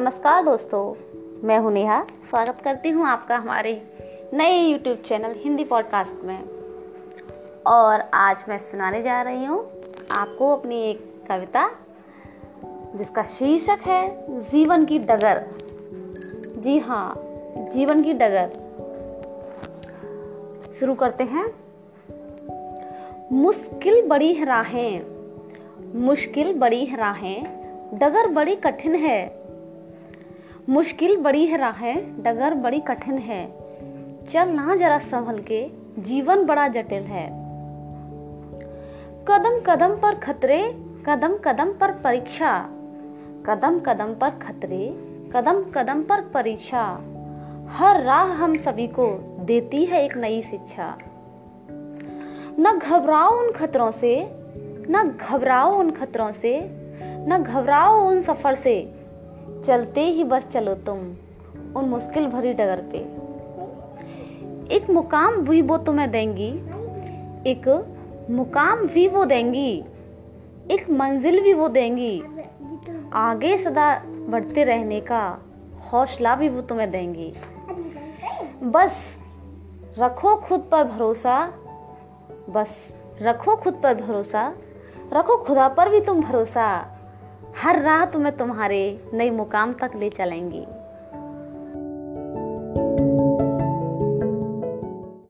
नमस्कार दोस्तों, मैं हूँ नेहा। स्वागत करती हूँ आपका हमारे नए यूट्यूब चैनल हिंदी पॉडकास्ट में। और आज मैं सुनाने जा रही हूँ आपको अपनी एक कविता, जिसका शीर्षक है, जीवन की डगर। जी हाँ जीवन की डगर। शुरू करते हैं। मुश्किल बड़ी राहें, मुश्किल बड़ी राहें, डगर बड़ी कठिन है। मुश्किल बड़ी है, राहें, डगर बड़ी कठिन है। चल ना जरा संभल के, जीवन बड़ा जटिल है। कदम कदम पर खतरे, कदम कदम पर परीक्षा। कदम कदम पर खतरे, कदम कदम पर परीक्षा। हर राह हम सभी को देती है एक नई शिक्षा। न घबराओ उन खतरों से, न घबराओ उन खतरों से, न घबराओ उन सफ़र से। चलते ही बस चलो तुम, उन मुश्किल भरी डगर पे। एक मुकाम भी वो तुम्हें देंगी, एक मुकाम भी वो देंगी, एक मंजिल भी वो देंगी। आगे सदा बढ़ते रहने का हौसला भी वो तुम्हें देंगी। बस रखो खुद पर भरोसा, बस रखो खुद पर भरोसा, रखो खुदा पर भी तुम भरोसा। हर राह तुम्हें तुम्हारे नए मुकाम तक ले चलेंगी।